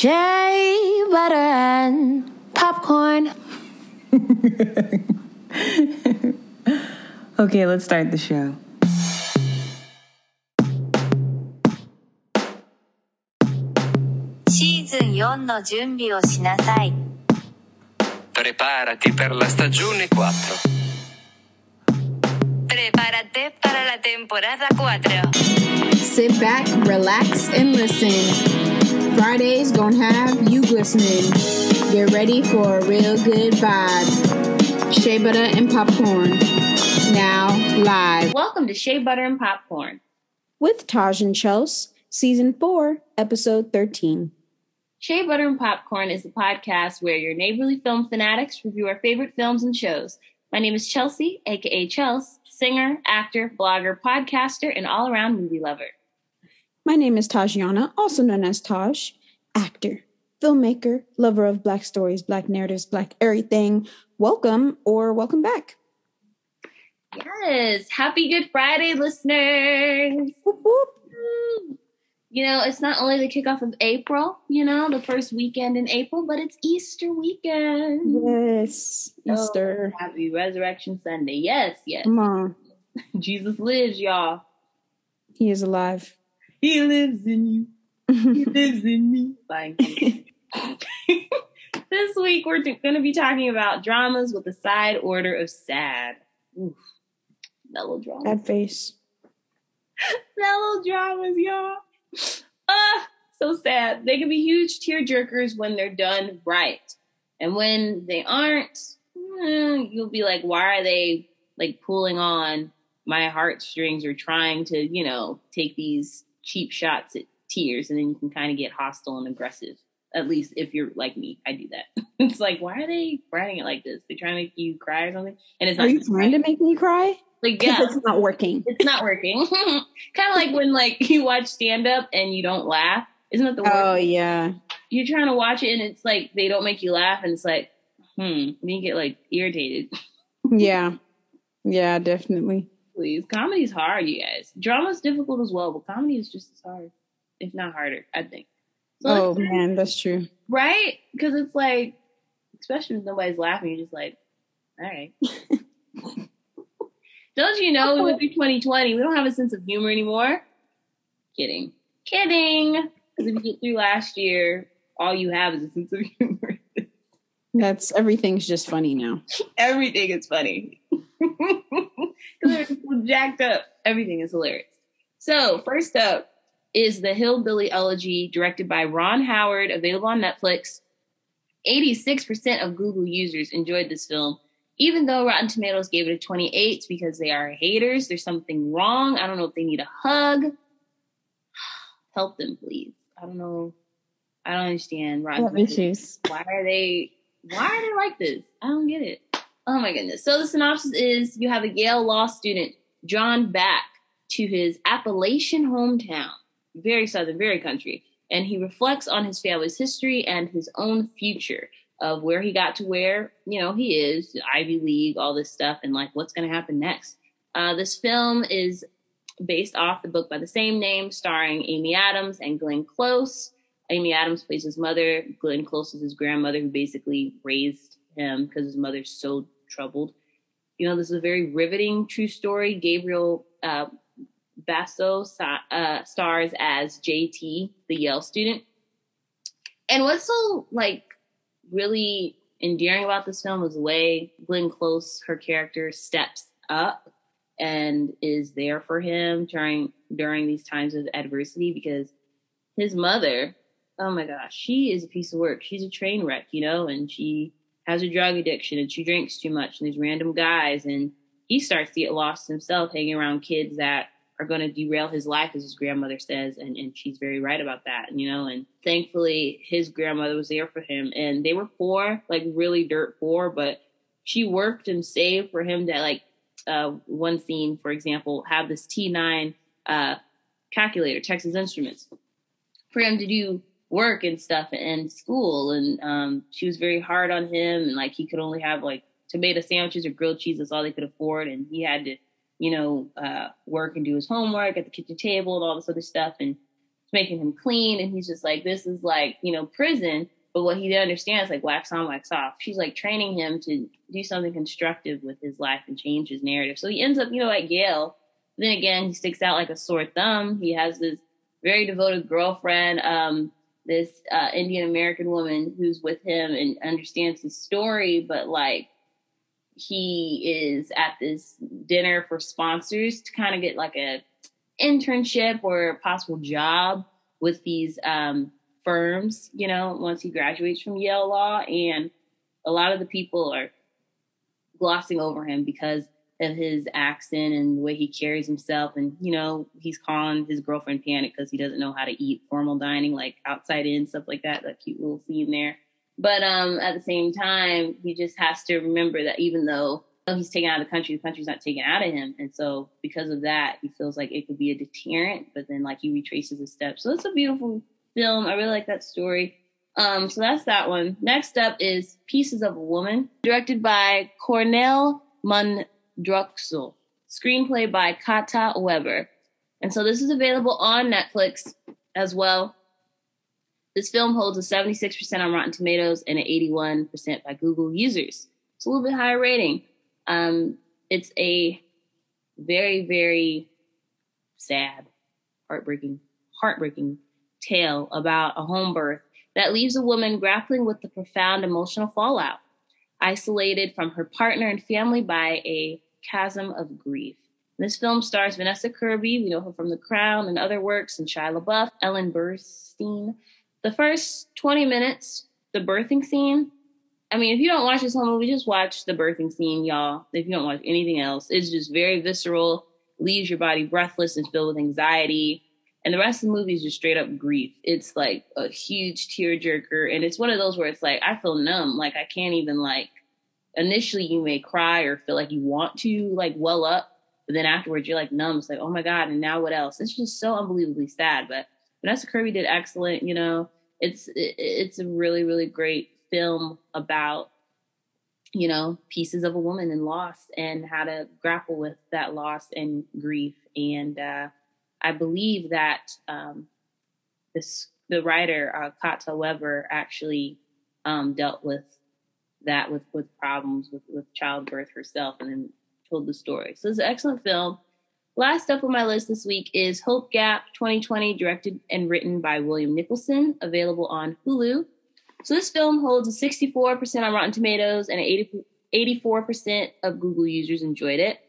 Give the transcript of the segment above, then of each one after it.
Shea butter and popcorn. okay, let's start the show. Season 4の準備をしなさい。 Preparati per la stagione 4. Prepárate para la temporada 4. Sit back, relax, and listen. Fridays gonna have you glistening. Get ready for a real good vibe. Shea butter and popcorn. Now live Welcome to Shea Butter and Popcorn. with Taj and Chels, season four, episode thirteen. Shea Butter and Popcorn is the podcast where your neighborly film fanatics review our favorite films and shows. My name is Chelsea, aka Chels, singer, actor, blogger, podcaster, and all around movie lover. My name is Tajana, also known as Taj, actor, filmmaker, lover of black stories, black narratives, black everything. Welcome or welcome back. Yes, happy Good Friday, listeners. Whoop, whoop. You know, it's not only the kickoff of April, you know, the first weekend in April, but it's Easter weekend. Yes, Oh, Easter. happy Resurrection Sunday. Yes, yes. Come on, Jesus lives, y'all. he is alive. He lives in you. He lives in me. Like, this week we're going to be talking about dramas with a side order of sad. Oof. Melodrama. That face. Melodramas, y'all. Ah, so sad. They can be huge tear jerkers when they're done right. And when they aren't, eh, you'll be like, why are they like pulling on my heartstrings or trying to, you know, take these cheap shots at tears and then you can kind of get hostile and aggressive. At least if you're like me, I do that. it's like, why are they writing it like this? They trying to make you cry or something? And it's Are not you trying to make me cry? like yeah, it's not working. it's not working. kind of like when like you watch stand up and you don't laugh. Isn't that the worst? Oh yeah. You're trying to watch it and it's like they don't make you laugh and it's like, hmm, then you get like irritated. Yeah. Yeah, definitely. Please, comedy's hard, you guys. Drama's difficult as well, but comedy is just as hard, if not harder. I think. So Oh it's- man, that's true. right? Because it's like, especially if nobody's laughing, you're just like, all right. don't you know we went through 2020? We don't have a sense of humor anymore. Kidding. Kidding. Because if you get through last year, all you have is a sense of humor. That's everything's just funny now. Everything is funny. Jacked up. Everything is hilarious. So, first up is The Hillbilly Elegy, directed by Ron Howard, available on Netflix. 86% of Google users enjoyed this film, even though Rotten Tomatoes gave it a 28 because they are haters. There's something wrong. I don't know if they need a hug. Help them, please. I don't know. I don't understand Rotten issues? why are they why are they like this? I don't get it. Oh my goodness. So the synopsis is you have a Yale law student drawn back to his Appalachian hometown, very southern, very country, and he reflects on his family's history and his own future of where he got to where, you know, he is, Ivy League, all this stuff, and like what's gonna happen next. Uh, this film is based off the book by the same name, starring Amy Adams and Glenn Close. Amy Adams plays his mother. Glenn Close is his grandmother, who basically raised him because his mother's so troubled. You know, this is a very riveting true story. Gabriel uh, Basso uh, stars as JT, the Yale student. And what's so like really endearing about this film is the way Glenn Close, her character, steps up and is there for him during during these times of adversity because his mother oh my gosh, she is a piece of work. She's a train wreck, you know, and she has a drug addiction and she drinks too much and these random guys and he starts to get lost himself hanging around kids that are going to derail his life as his grandmother says and, and she's very right about that you know and thankfully his grandmother was there for him and they were poor like really dirt poor but she worked and saved for him to like uh, one scene for example have this t9 uh, calculator texas instruments for him to do work and stuff and school and um, she was very hard on him and like he could only have like tomato sandwiches or grilled cheese that's all they could afford and he had to you know uh, work and do his homework at the kitchen table and all this other stuff and making him clean, and he's just like, this is like you know prison. But what he didn't understand is like wax on, wax off. She's like training him to do something constructive with his life and change his narrative. So he ends up, you know, at Yale. Then again, he sticks out like a sore thumb. He has this very devoted girlfriend, um, this uh, Indian American woman who's with him and understands his story, but like he is at this dinner for sponsors to kind of get like a internship or a possible job with these um, firms, you know, once he graduates from Yale Law. And a lot of the people are glossing over him because of his accent and the way he carries himself. And, you know, he's calling his girlfriend panic because he doesn't know how to eat formal dining, like outside in, stuff like that. That cute little scene there. But um, at the same time, he just has to remember that even though he's taken out of the country, the country's not taken out of him. And so because of that, he feels like it could be a deterrent, but then like he retraces his steps. So it's a beautiful film. I really like that story. Um, so that's that one. Next up is Pieces of a Woman, directed by Cornel Mundruczó. Screenplay by Kata Weber. And so this is available on Netflix as well. This film holds a 76% on Rotten Tomatoes and an 81% by Google users. It's a little bit higher rating. Um, it's a very, very sad, heartbreaking, heartbreaking tale about a home birth that leaves a woman grappling with the profound emotional fallout, isolated from her partner and family by a chasm of grief. This film stars Vanessa Kirby, we know her from The Crown and other works, and Shia LaBeouf, Ellen Burstyn. The first 20 minutes, the birthing scene, I mean, if you don't watch this whole movie, just watch the birthing scene, y'all. If you don't watch anything else, it's just very visceral, leaves your body breathless and filled with anxiety. And the rest of the movie is just straight up grief. It's like a huge tearjerker. And it's one of those where it's like, I feel numb. Like, I can't even, like, initially you may cry or feel like you want to, like, well up. But then afterwards, you're like numb. It's like, oh my God, and now what else? It's just so unbelievably sad. But Vanessa Kirby did excellent. You know, it's it, it's a really, really great film about you know pieces of a woman and loss and how to grapple with that loss and grief and uh, i believe that um, this the writer uh, kata weber actually um, dealt with that with with problems with with childbirth herself and then told the story. So it's an excellent film. Last up on my list this week is hope gap 2020 directed and written by william nicholson available on hulu. So this film holds a 64% on Rotten Tomatoes and 80, 84% of Google users enjoyed it.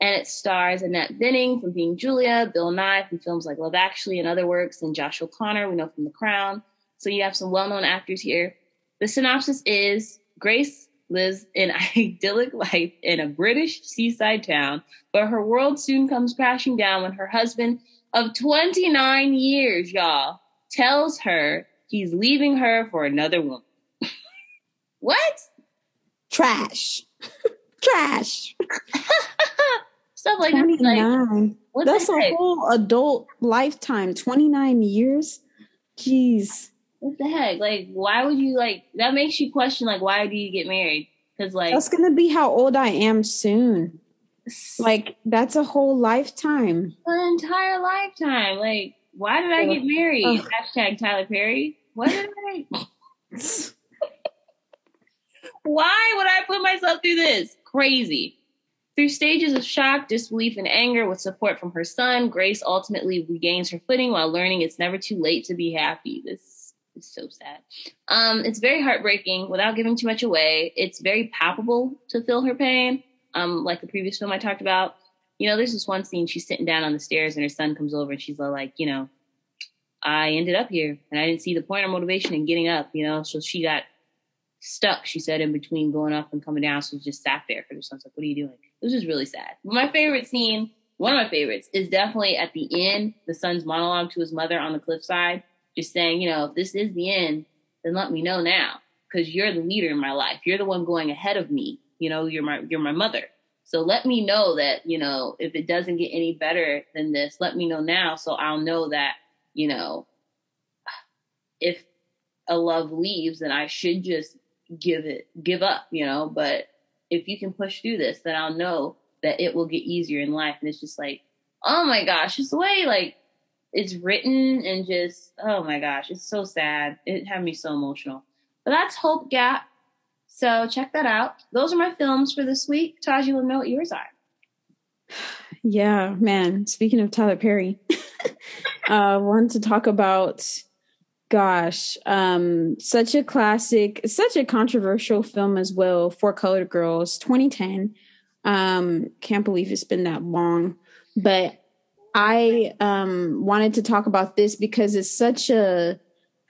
And it stars Annette Bening from Being Julia, Bill Nighy from films like Love Actually and other works, and Josh O'Connor, we know from The Crown. So you have some well-known actors here. The synopsis is Grace lives an idyllic life in a British seaside town, but her world soon comes crashing down when her husband of 29 years, y'all, tells her He's leaving her for another woman. what? Trash. Trash. Stuff like 29. Like, That's a whole adult lifetime. 29 years? Jeez. What the heck? Like, why would you like that makes you question like why do you get married? Because like that's gonna be how old I am soon. Like that's a whole lifetime. An entire lifetime. Like, why did I get married? Ugh. Hashtag Tyler Perry. What did I? Why would I put myself through this? Crazy. Through stages of shock, disbelief, and anger, with support from her son, Grace ultimately regains her footing while learning it's never too late to be happy. This is so sad. Um, it's very heartbreaking without giving too much away. It's very palpable to feel her pain, um, like the previous film I talked about. You know, there's this one scene she's sitting down on the stairs and her son comes over and she's like, you know, I ended up here and I didn't see the point or motivation in getting up, you know. So she got stuck, she said, in between going up and coming down. So she just sat there for the son's like, What are you doing? It was just really sad. My favorite scene, one of my favorites, is definitely at the end, the son's monologue to his mother on the cliffside, just saying, you know, if this is the end, then let me know now. Because you're the leader in my life. You're the one going ahead of me. You know, you're my you're my mother. So let me know that, you know, if it doesn't get any better than this, let me know now so I'll know that you know, if a love leaves, then I should just give it, give up, you know. But if you can push through this, then I'll know that it will get easier in life. And it's just like, oh my gosh, it's the way like it's written and just oh my gosh, it's so sad. It had me so emotional. But that's Hope Gap. So check that out. Those are my films for this week. Taj, you will know what yours are. Yeah, man. Speaking of Tyler Perry, uh, wanted to talk about, gosh, um, such a classic, such a controversial film as well. For Colored Girls, 2010. Um, can't believe it's been that long, but I um wanted to talk about this because it's such a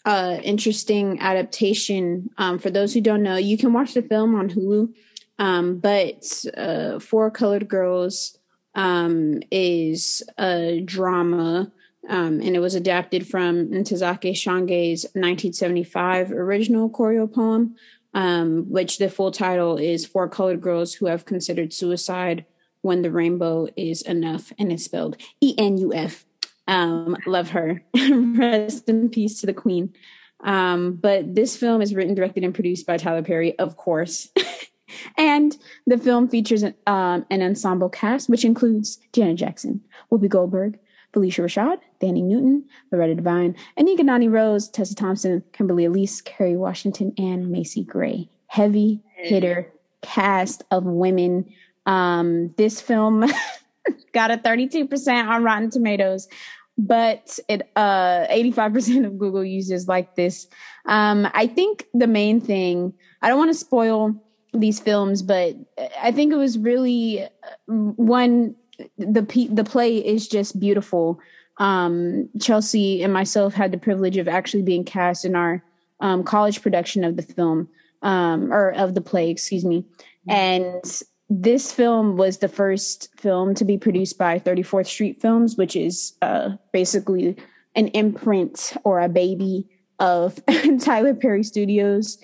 uh, interesting adaptation. Um, for those who don't know, you can watch the film on Hulu. Um, but uh, For Colored Girls um, is a drama, um, and it was adapted from Ntozake Shange's 1975 original choreo poem, um, which the full title is For Colored Girls Who Have Considered Suicide When the Rainbow Is Enough, and it's spelled E N U F. Um, love her. Rest in peace to the queen. Um, but this film is written, directed, and produced by Tyler Perry, of course. and the film features um, an ensemble cast, which includes Janet Jackson, Whoopi Goldberg, Phylicia Rashad, Thandie Newton, Loretta Devine, Anika Noni Rose, Tessa Thompson, Kimberly Elise, Kerry Washington, and Macy Gray. Heavy hitter cast of women. Um, this film got a 32% on Rotten Tomatoes, but it uh 85% of Google users like this. Um, I think the main thing, I don't want to spoil these films, but I think it was really uh, one the the play is just beautiful. Um, Chelsea and myself had the privilege of actually being cast in our um, college production of the film um, or of the play, excuse me, and this film was the first film to be produced by 34th Street Films, which is uh, basically an imprint or a baby of Tyler Perry Studios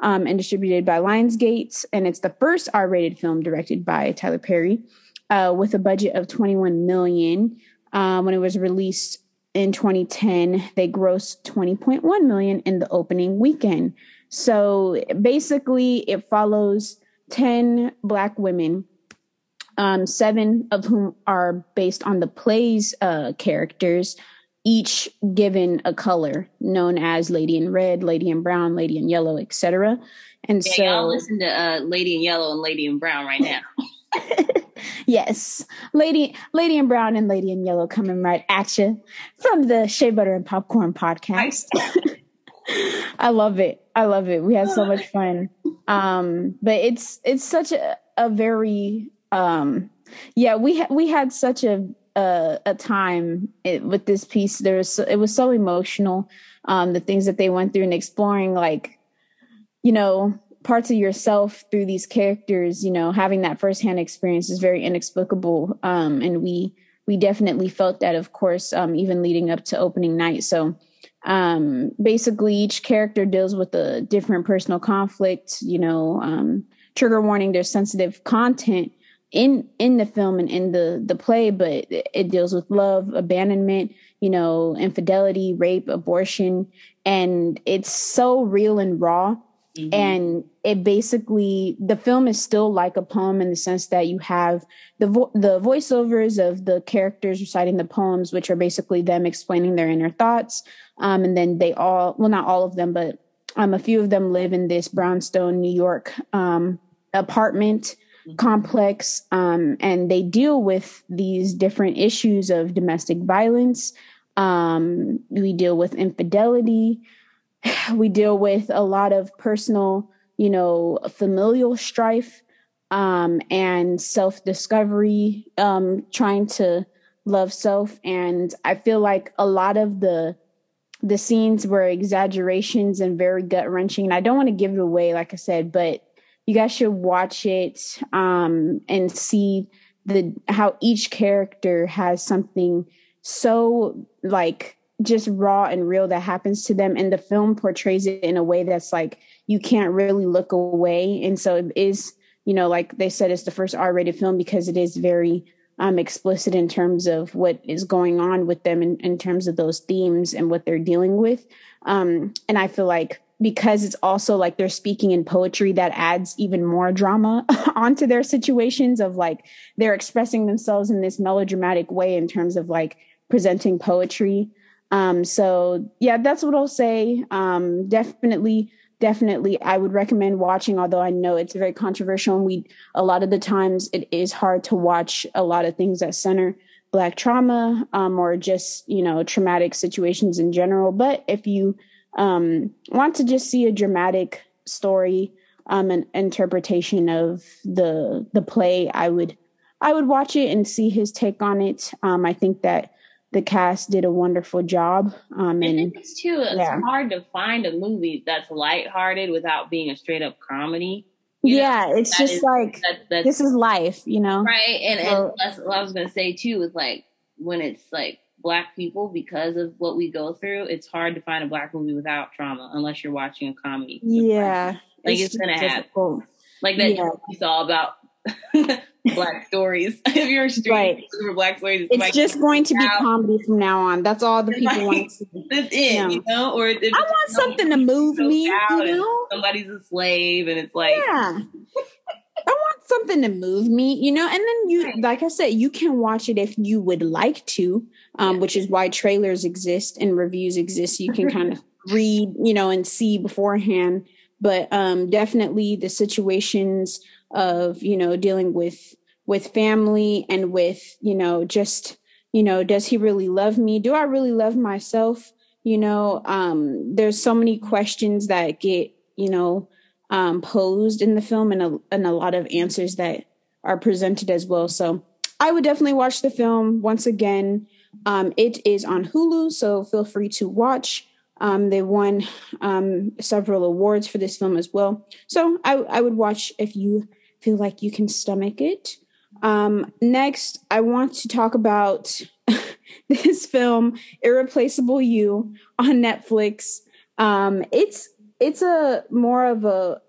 um, and distributed by Lionsgate. And it's the first R rated film directed by Tyler Perry uh, with a budget of 21 million. Um, when it was released in 2010, they grossed 20.1 million in the opening weekend. So basically, it follows 10 Black women, um, seven of whom are based on the play's uh, characters, each given a color known as Lady in Red, Lady in Brown, Lady in Yellow, etc. And Yeah, so, y'all listen to uh, Lady in Yellow and Lady in Brown right now. yes, Lady Lady in Brown and Lady in Yellow coming right at you from the Shea Butter and Popcorn podcast. I love it. I love it. We had so much fun. Um, but it's it's such a, a very um yeah, we ha- we had such a a, a time it, with this piece. There was so, it was so emotional. Um, the things that they went through and exploring, like you know, parts of yourself through these characters. You know, having that firsthand experience is very inexplicable. Um, and we we definitely felt that, of course, um, even leading up to opening night. So um basically each character deals with a different personal conflict you know um trigger warning there's sensitive content in in the film and in the the play but it, it deals with love abandonment you know infidelity rape abortion and it's so real and raw and it basically the film is still like a poem in the sense that you have the vo- the voiceovers of the characters reciting the poems which are basically them explaining their inner thoughts. Um, and then they all well not all of them but um, a few of them live in this brownstone new york um, apartment complex. Um, and they deal with these different issues of domestic violence. Um, we deal with infidelity we deal with a lot of personal you know familial strife um, and self-discovery um, trying to love self and i feel like a lot of the the scenes were exaggerations and very gut wrenching. And I don't want to give it away, like I said, but you guys should watch it um, and see the how each character has something so like just raw and real that happens to them, and the film portrays it in a way that's like you can't really look away. And so it is, you know, like they said, it's the first R-rated film because it is very um, explicit in terms of what is going on with them in, in terms of those themes and what they're dealing with. Um, and I feel like because it's also like they're speaking in poetry that adds even more drama onto their situations of like they're expressing themselves in this melodramatic way in terms of like presenting poetry. Um, so yeah, that's what I'll say. Um, definitely, definitely, I would recommend watching. Although I know it's very controversial, and we a lot of the times it is hard to watch a lot of things that center black trauma um, or just you know traumatic situations in general. But if you um, want to just see a dramatic story, um, an interpretation of the the play, I would I would watch it and see his take on it. Um, I think that the cast did a wonderful job. Um, And and it's too, it's yeah. hard to find a movie that's lighthearted without being a straight up comedy. You know, yeah, it's that just is- like That, this is life, you know. right. And, and that's what I was gonna say too. Is like when it's like black people because of what we go through, it's hard to find a black movie without trauma unless you're watching a comedy. Yeah, Like, it's just gonna happen. Like that Yeah. it's all about black stories. if you're street Right. for black stories, it's, It's like just going to be comedy from now on. That's all the people like- want to see. that's it, Yeah. you know? Or if I want something to move me, you know? somebody's a slave and it's like Yeah. I want something to move me, you know, and then you, like I said, you can watch it if you would like to, um, Yeah. which is why trailers exist and reviews exist. You can kind of read, you know, and see beforehand. But um, definitely the situations of, you know, dealing with with family and with, you know, just, you know, does he really love me? Do I really love myself? You know, um, there's so many questions that get, you know, um, posed in the film and a, and a lot of answers that are presented as well. So I would definitely watch the film once again. Um, it is on Hulu, so feel free to watch. Um, they won um, several awards for this film as well. So I, I would watch if you feel like you can stomach it. Um, next, I want to talk about this film, Irreplaceable You, on Netflix. Um, it's it's a more of a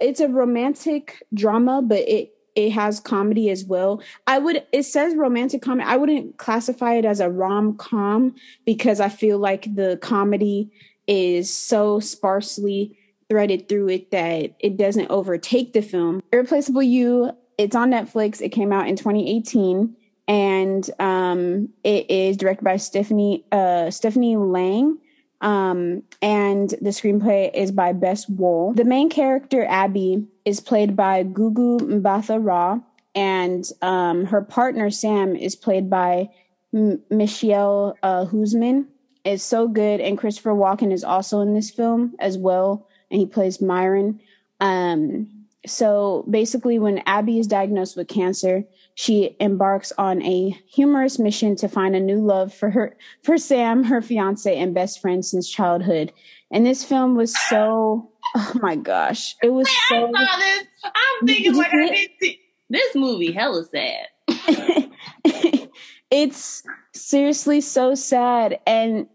it's a romantic drama, but it it has comedy as well. I would it says romantic comedy. I wouldn't classify it as a rom com because I feel like the comedy is so sparsely threaded through it that it doesn't overtake the film. Irreplaceable You, it's on Netflix. It came out in 2018 and um, it is directed by Stephanie uh, Stephanie Laing. Um, and the screenplay is by Bess Wohl. The main character, Abby, is played by Gugu Mbatha Raw, and um, her partner, Sam, is played by M- Michelle uh, Huisman. It's so good, and Christopher Walken is also in this film as well, and he plays Myron. Um, so basically, when Abby is diagnosed with cancer, she embarks on a humorous mission to find a new love for her for Sam, her fiance and best friend since childhood. And this film was so oh my gosh. It was I so saw this. I'm Did thinking like see I it? did see this movie hella sad. it's seriously so sad and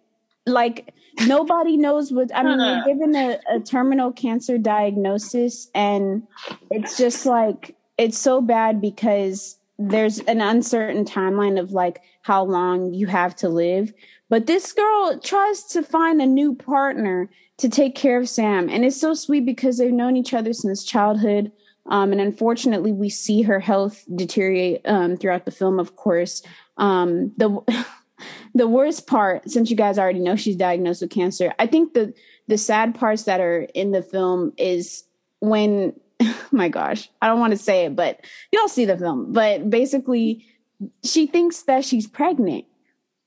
like nobody knows what i mean you're given a, a terminal cancer diagnosis and it's just like it's so bad because there's an uncertain timeline of like how long you have to live. But this girl tries to find a new partner to take care of sam. And it's so sweet because they've known each other since childhood. Um, and unfortunately we see her health deteriorate um, throughout the film of course. Um, the the worst part since you guys already know she's diagnosed with cancer i think the the sad parts that are in the film is when my gosh i don't want to say it but y'all see the film but basically she thinks that she's pregnant.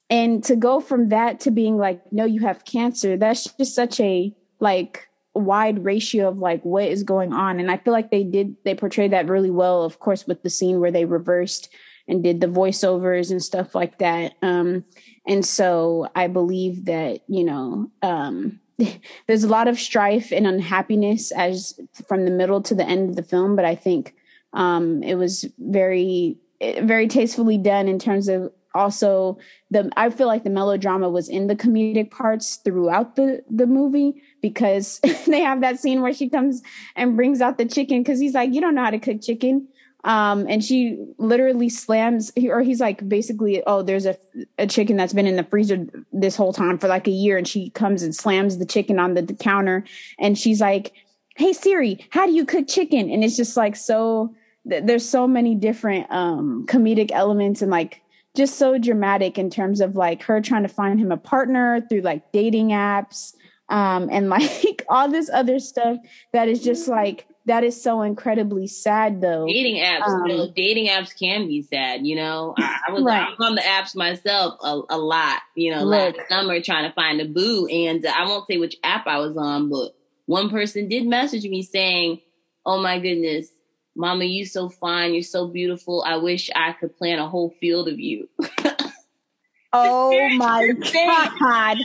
And to go from that to being like no you have cancer that's just such a like wide ratio of like what is going on. And i feel like they did they portrayed that really well of course with the scene where they reversed and did the voiceovers and stuff like that. Um and so i believe that you know um there's a lot of strife and unhappiness as from the middle to the end of the film but i think um it was very very tastefully done in terms of also the i feel like the melodrama was in the comedic parts throughout the the movie because they have that scene where she comes and brings out the chicken because he's like you don't know how to cook chicken um and she literally slams or he's like basically oh there's a, a chicken that's been in the freezer this whole time for like a year. And she comes and slams the chicken on the, the counter. And she's like hey siri how do you cook chicken? And it's just like so th- there's so many different um comedic elements and like just so dramatic in terms of like her trying to find him a partner through like dating apps um and like all this other stuff that is just like that is so incredibly sad though dating apps. Um, you know, dating apps can be sad. You know, I, I was Right. I was on the apps myself a, a lot. You know, Look. last summer trying to find a boo, and uh, I won't say which app I was on, but one person did message me saying, "Oh my goodness." Mama, you so fine. You're so beautiful. I wish I could plant a whole field of you. oh my god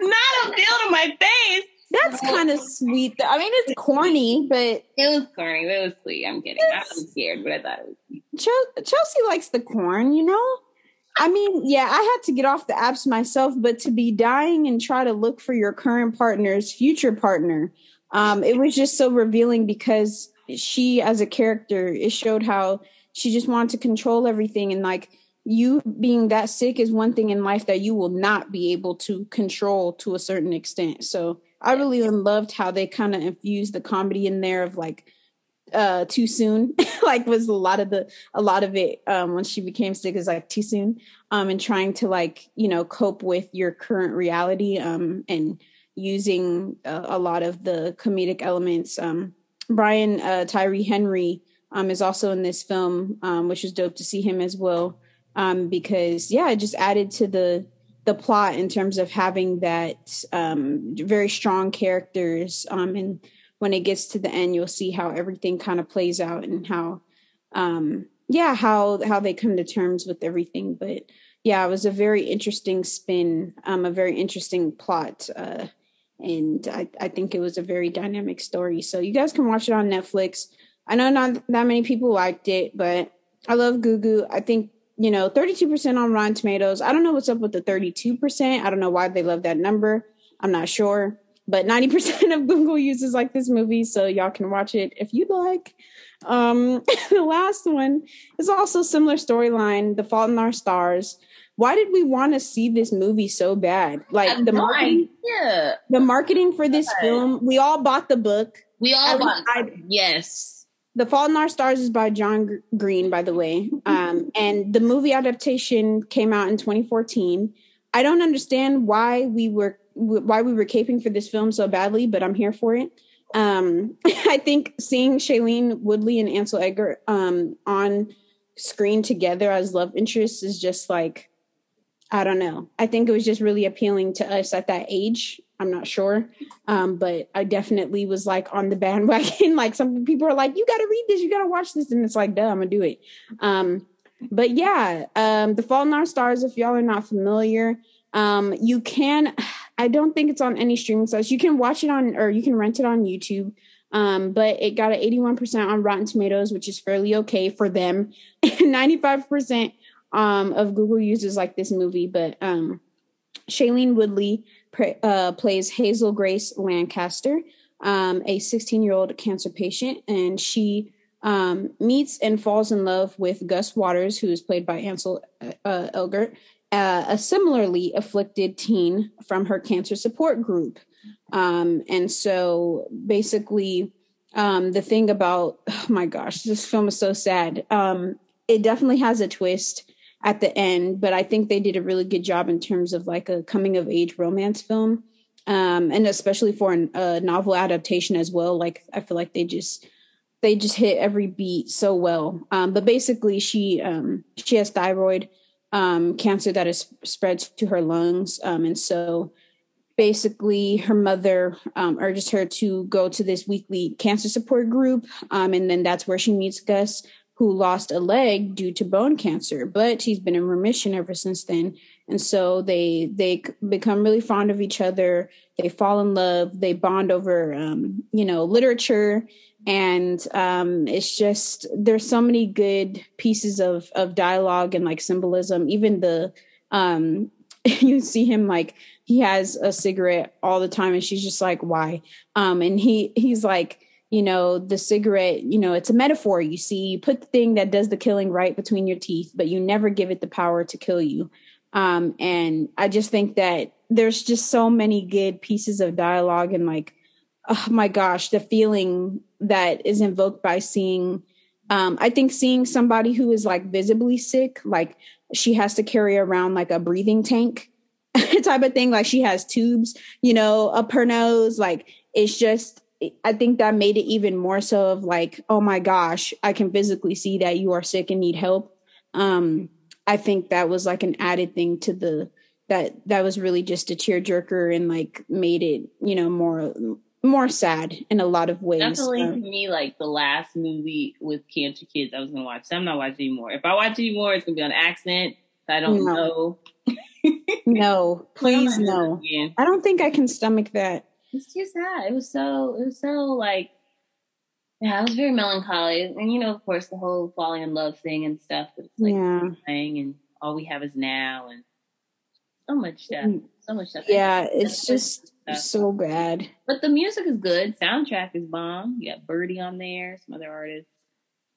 Not a field of my face. That's kind of sweet though. i mean it's corny but It was corny. It was sweet. I'm kidding. I was scared, but I thought it was. Chelsea likes the corn, you know? I mean, yeah, I had to get off the apps myself, but to be dying and try to look for your current partner's future partner, um, it was just so revealing because she, as a character, it showed how she just wanted to control everything. And like you being that sick is one thing in life that you will not be able to control to a certain extent. So I really loved how they kind of infused the comedy in there of like, uh too soon like was a lot of the a lot of it um when she became sick is like too soon um and trying to like you know cope with your current reality um and using a, a lot of the comedic elements um brian uh tyree henry um is also in this film um which is dope to see him as well um because yeah it just added to the the plot in terms of having that um very strong characters um and when it gets to the end you'll see how everything kind of plays out and how um yeah how how they come to terms with everything. But yeah it was a very interesting spin um a very interesting plot uh and i i think it was a very dynamic story. So you guys can watch it on netflix. I know not that many people liked it but i love gugu i think you know 32% on rotten tomatoes i don't know what's up with the 32% i don't know why they love that number i'm not sure but 90% of Google users like this movie, so y'all can watch it if you'd like. Um, the last one is also similar storyline, The Fault in Our Stars. Why did we want to see this movie so bad? Like the marketing, Yeah. the marketing for this film, we all bought the book. We all bought I- Yes. The Fault in Our Stars is by John Green, by the way. Um, and the movie adaptation came out in 2014. I don't understand why we were why we were caping for this film so badly, but I'm here for it. Um, I think seeing Shailene Woodley and Ansel Elgort um, on screen together as love interests is just like I don't know. I think it was just really appealing to us at that age. I'm not sure. Um, but I definitely was like on the bandwagon. like some people are like, you got to read this, you got to watch this. And it's like, duh, I'm going to do it. Um, but yeah, um, The Fault in Our Stars, if y'all are not familiar, um, you can, I don't think it's on any streaming sites. You can watch it on, or you can rent it on YouTube. Um, but it got an 81% on Rotten Tomatoes, which is fairly okay for them. 95% um, of Google users like this movie, but um, Shailene Woodley uh, plays Hazel Grace Lancaster, um, a 16 year old cancer patient, and she um, meets and falls in love with Gus Waters, who is played by Ansel uh, Elgort, uh, a similarly afflicted teen from her cancer support group. Um, and so basically, um, the thing about, oh my gosh, this film is so sad. Um, it definitely has a twist at the end, but I think they did a really good job in terms of like a coming of age romance film. Um, and especially for an, a novel adaptation as well. Like I feel like they just they just hit every beat so well. Um, but basically, she um, she has thyroid um, cancer that is spread to her lungs, um, and so basically her mother um, urges her to go to this weekly cancer support group, and then that's where she meets Gus, who lost a leg due to bone cancer, but he's been in remission ever since then. And so they they become really fond of each other. They fall in love. They bond over um, you know literature and um it's just there's so many good pieces of of dialogue and like symbolism even the um you see him like he has a cigarette all the time and she's just like why um and he he's like you know the cigarette you know it's a metaphor. You see you put the thing that does the killing right between your teeth but you never give it the power to kill you. Um and i just think that there's just so many good pieces of dialogue and like oh my gosh the feeling that is invoked by seeing Um, I think seeing somebody who is like visibly sick, like she has to carry around like a breathing tank type of thing, like she has tubes, you know, up her nose, like it's just I think that made it even more so of like, oh my gosh, I can physically see that you are sick and need help. Um, I think that was like an added thing to the that that was really just a tearjerker and like made it, you know, more more sad in a lot of ways. Definitely Um, to me, like the last movie with Cancer Kids I was gonna watch. So I'm not watching anymore. If I watch anymore, it's gonna be on accident. I don't No. know. no, please I'm not doing no. I don't think I can stomach that. It's too sad. It was so. It was so like. Yeah, it was very melancholy, and you know, of course, the whole falling in love thing and stuff. It's like yeah. and all we have is now, and so much stuff. Mm. So much stuff. Yeah, it's just so bad. But the music is good. Soundtrack is bomb. You got Birdy on there, some other artists.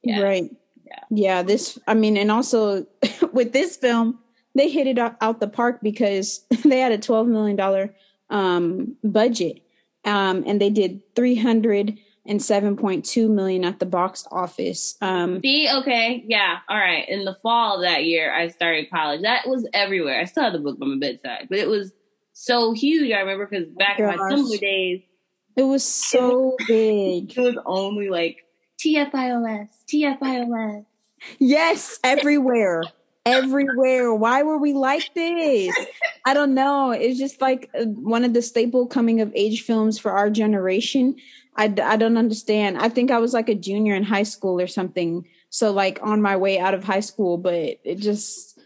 Yeah. Right. Yeah. Yeah. This, I mean, and also with this film, they hit it out, out the park because they had a $12 million um, budget um, and they did 307.2 million at the box office. Um, See, okay, yeah, all right. In the fall of that year, I started college. That was everywhere. I still have the book by my bedside, but it was so huge. I remember because back in my Gosh. Tumblr days, it was so big. it was only like TFIOS, TFIOS. Yes, everywhere. Everywhere. Why were we like this? I don't know. It's just like uh, one of the staple coming of age films for our generation. I, I don't understand. I think I was like a junior in high school or something. So like on my way out of high school, but it just,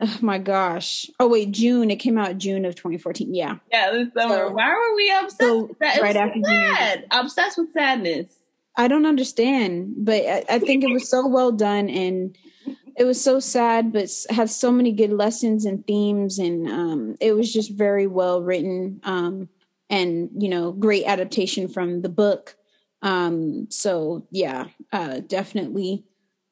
oh my gosh. Oh wait, June. It came out June of 2014. Yeah. Yeah, this summer. So- Why were we obsessed so with that? It right after sad. Obsessed with sadness. I don't understand, but I, I think it was so well done and it was so sad, but s- had so many good lessons and themes, and um, it was just very well written um, and you know great adaptation from the book. Um, so yeah, uh, definitely,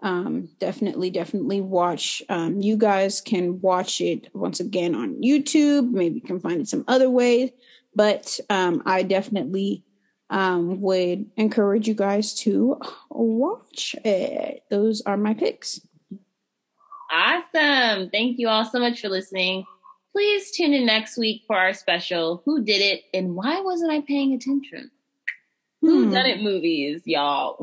um, definitely, definitely watch. Um, you guys can watch it once again on YouTube. Maybe you can find it some other way, but um, I definitely would encourage you guys to watch it. Those are my picks. Awesome. Thank you all so much for listening. Please tune in next week for our special Who Did It and Why Wasn't I Paying Attention? Who Hmm. Done It movies, y'all.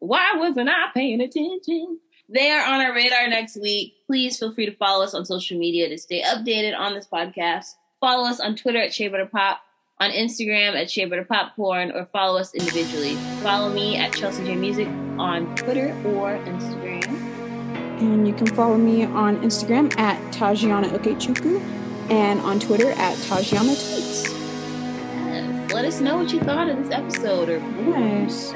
Why wasn't I paying attention? They are on our radar next week. Please feel free to follow us on social media to stay updated on this podcast. Follow us on Twitter at Shea Butter Pop, on Instagram at Shea Butter Popcorn, or follow us individually. Follow me at Chelsea J Music on Twitter or Instagram. And you can follow me on Instagram at Tajiana Okechukwu and on Twitter at Tajiana Tweets. Yes. Let us know what you thought of this episode or Yes.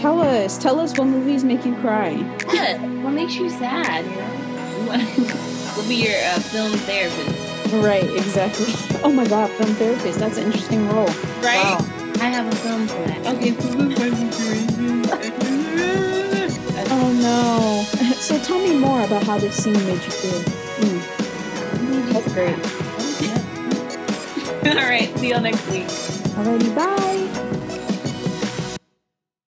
Tell us. Tell us what movies make you cry. what, what makes you sad, you know? We want- We'll be your uh, film therapist. Right, exactly. Oh my god, film therapist. That's an interesting role. Right? Wow. I have a film for that. Okay, so no. So tell me more about how this scene made you feel. Mm, that's great. All right, see y'all next week. Alrighty, bye.